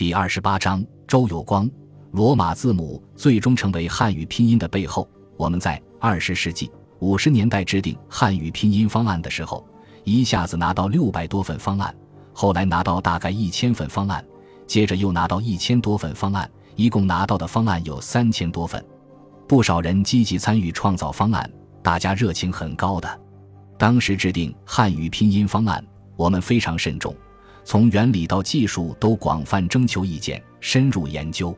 第二十八章，周有光，罗马字母最终成为汉语拼音的背后。我们在二十世纪五十年代制定汉语拼音方案的时候，一下子拿到六百多份方案，后来拿到大概一千份方案，接着又拿到一千多份方案，一共拿到的方案有三千多份。不少人积极参与创造方案，大家热情很高的。当时制定汉语拼音方案，我们非常慎重。从原理到技术都广泛征求意见，深入研究。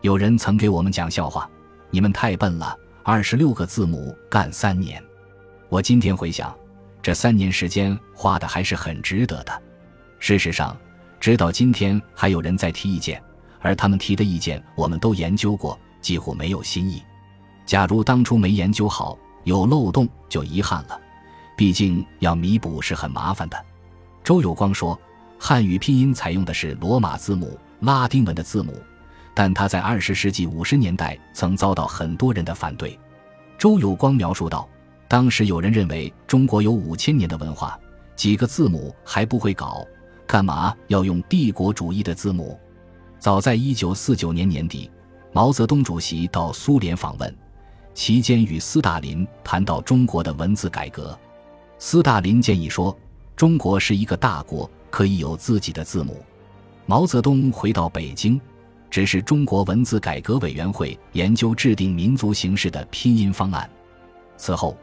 有人曾给我们讲笑话：“你们太笨了，二十六个字母干三年。”我今天回想，这三年时间花的还是很值得的。事实上，直到今天还有人在提意见，而他们提的意见我们都研究过，几乎没有新意。假如当初没研究好，有漏洞就遗憾了。毕竟要弥补是很麻烦的。周有光说。汉语拼音采用的是罗马字母、拉丁文的字母，但他在二十世纪五十年代曾遭到很多人的反对。周有光描述道：“当时有人认为中国有五千年的文化，几个字母还不会搞，干嘛要用帝国主义的字母？”早在一九四九年年底，毛泽东主席到苏联访问，期间与斯大林谈到中国的文字改革。斯大林建议说：“中国是一个大国。”可以有自己的字母。毛泽东回到北京，指示中国文字改革委员会研究制定民族形式的拼音方案。此后，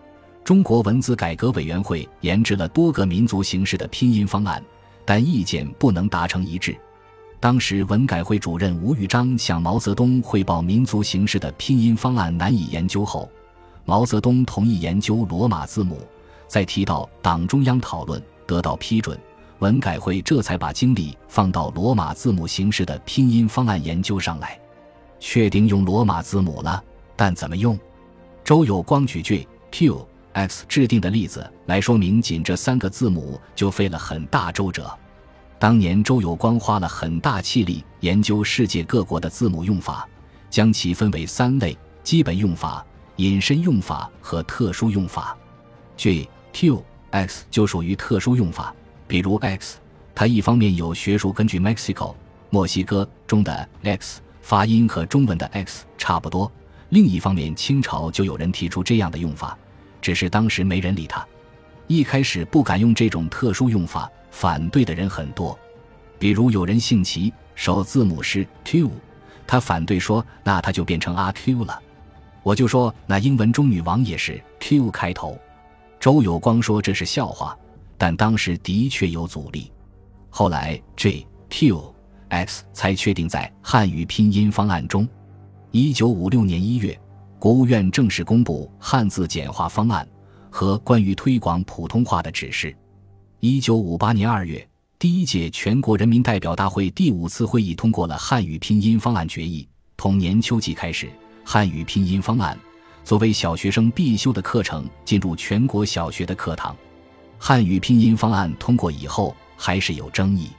中国文字改革委员会研制了多个民族形式的拼音方案，但意见不能达成一致。当时文改会主任吴玉章向毛泽东汇报民族形式的拼音方案难以研究后，毛泽东同意研究罗马字母，再提到党中央讨论，得到批准。文改会这才把精力放到罗马字母形式的拼音方案研究上来，确定用罗马字母了，但怎么用？周有光举 J、Q、X 制定的例子来说明，仅这三个字母就费了很大周折。当年周有光花了很大气力研究世界各国的字母用法，将其分为三类：基本用法、引申用法和特殊用法。J、Q、X 就属于特殊用法。比如 X，它一方面有学术根据，Mexico 墨西哥中的 X 发音和中文的 X 差不多；另一方面，清朝就有人提出这样的用法，只是当时没人理他。一开始不敢用这种特殊用法，反对的人很多。比如有人姓齐，首字母是 Q，他反对说那他就变成阿 Q 了。我就说那英文中女王也是 Q 开头。周有光说这是笑话。但当时的确有阻力，后来 J、Q、X 才确定在汉语拼音方案中。一九五六年一月，国务院正式公布汉字简化方案和关于推广普通话的指示。一九五八年二月，第一届全国人民代表大会第五次会议通过了汉语拼音方案决议。同年秋季开始，汉语拼音方案作为小学生必修的课程进入全国小学的课堂。汉语拼音方案通过以后还是有争议。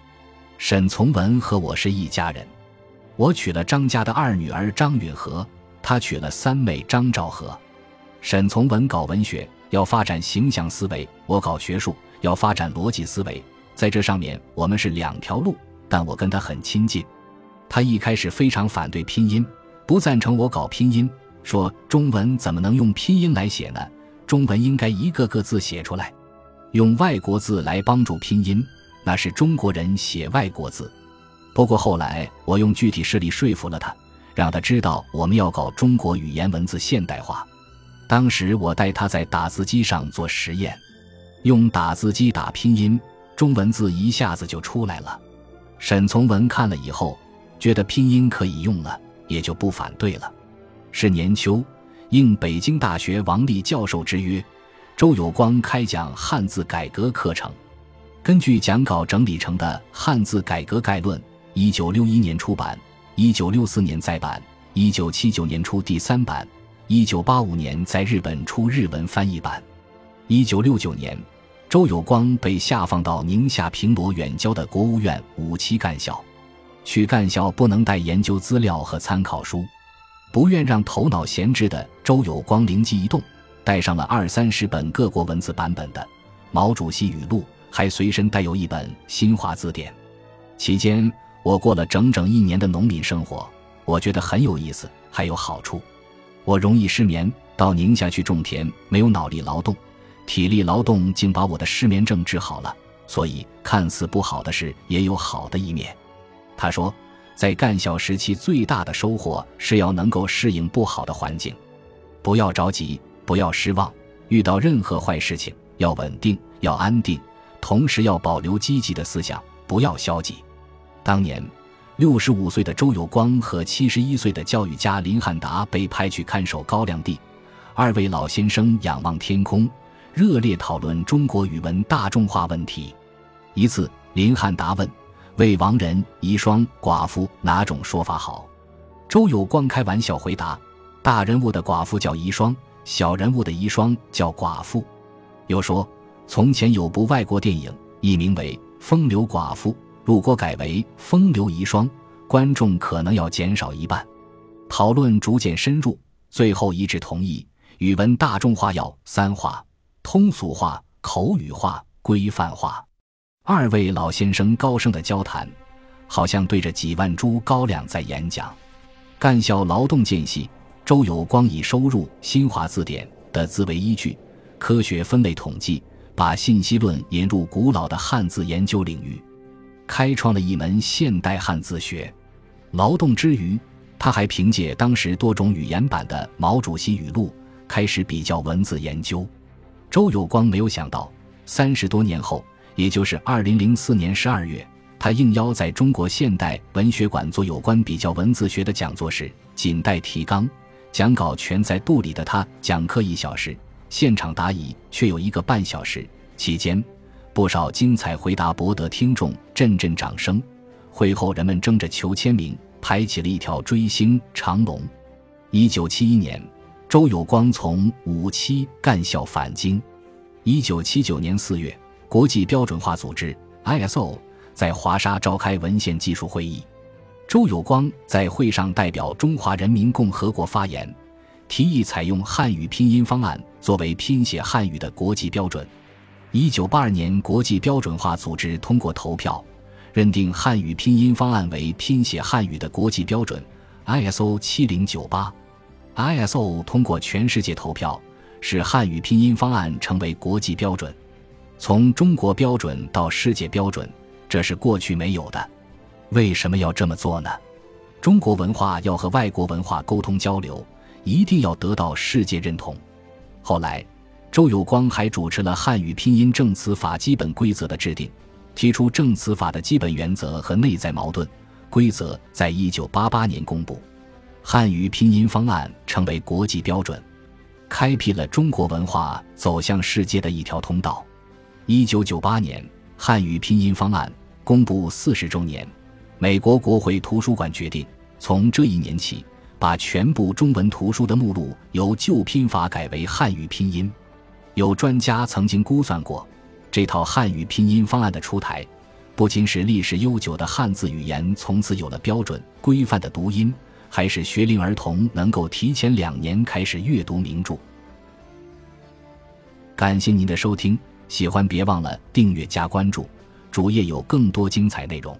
沈从文和我是一家人，我娶了张家的二女儿张允和，他娶了三妹张兆和。沈从文搞文学要发展形象思维，我搞学术要发展逻辑思维，在这上面我们是两条路，但我跟他很亲近。他一开始非常反对拼音，不赞成我搞拼音，说中文怎么能用拼音来写呢？中文应该一个个字写出来。用外国字来帮助拼音，那是中国人写外国字。不过后来我用具体事例说服了他，让他知道我们要搞中国语言文字现代化。当时我带他在打字机上做实验，用打字机打拼音，中文字一下子就出来了。沈从文看了以后，觉得拼音可以用了，也就不反对了。是年秋，应北京大学王立教授之约。周有光开讲汉字改革课程，根据讲稿整理成的《汉字改革概论》，一九六一年出版，一九六四年再版，一九七九年出第三版，一九八五年在日本出日文翻译版。一九六九年，周有光被下放到宁夏平罗远郊的国务院五期干校，去干校不能带研究资料和参考书，不愿让头脑闲置的周有光灵机一动。带上了二三十本各国文字版本的毛主席语录，还随身带有一本新华字典。期间，我过了整整一年的农民生活，我觉得很有意思，还有好处。我容易失眠，到宁夏去种田，没有脑力劳动，体力劳动竟把我的失眠症治好了。所以，看似不好的事也有好的一面。他说，在干校时期最大的收获是要能够适应不好的环境，不要着急，不要失望，遇到任何坏事情要稳定，要安定，同时要保留积极的思想，不要消极。当年。六十五岁的周有光和七十一岁的教育家林汉达被派去看守高粱地，二位老先生仰望天空，热烈讨论中国语文大众化问题。一次，林汉达问：“为亡人、遗孀、寡妇哪种说法好？”周有光开玩笑回答：“大人物的寡妇叫遗孀，小人物的遗孀叫寡妇。”又说：“从前有部外国电影，译名为《风流寡妇》。”如果改为“风流遗孀”，观众可能要减少一半。讨论逐渐深入，最后一致同意：语文大众化要三化：通俗化、口语化、规范化。二位老先生高声的交谈，好像对着几万株高粱在演讲。干校劳动间隙，周有光以收入《新华字典》的字为依据，科学分类统计，把信息论引入古老的汉字研究领域。开创了一门现代汉字学。劳动之余，他还凭借当时多种语言版的毛主席语录，开始比较文字研究。周有光没有想到，三十多年后，也就是二零零四年十二月，他应邀在中国现代文学馆做有关比较文字学的讲座时，仅带提纲，讲稿全在肚里的他讲课一小时，现场答疑却有一个半小时，期间。不少精彩回答博得听众阵阵掌声。会后，人们争着求签名，排起了一条追星长龙。一九七一年，周有光从五七干校返京。一九七九年四月，国际标准化组织 ISO 在华沙召开文献技术会议。周有光在会上代表中华人民共和国发言，提议采用汉语拼音方案作为拼写汉语的国际标准。一九八二年，国际标准化组织通过投票，认定汉语拼音方案为拼写汉语的国际标准 ISO 七零九八。ISO 通过全世界投票，使汉语拼音方案成为国际标准。从中国标准到世界标准，这是过去没有的。为什么要这么做呢？中国文化要和外国文化沟通交流，一定要得到世界认同。后来。周有光还主持了汉语拼音正词法基本规则的制定，提出正词法的基本原则和内在矛盾。规则在一九八八年公布，汉语拼音方案成为国际标准，开辟了中国文化走向世界的一条通道。一九九八年，汉语拼音方案公布四十周年，美国国会图书馆决定从这一年起，把全部中文图书的目录由旧拼法改为汉语拼音。有专家曾经估算过，这套汉语拼音方案的出台，不仅使历史悠久的汉字语言从此有了标准规范的读音，还使学龄儿童能够提前两年开始阅读名著。感谢您的收听，喜欢别忘了订阅加关注，主页有更多精彩内容。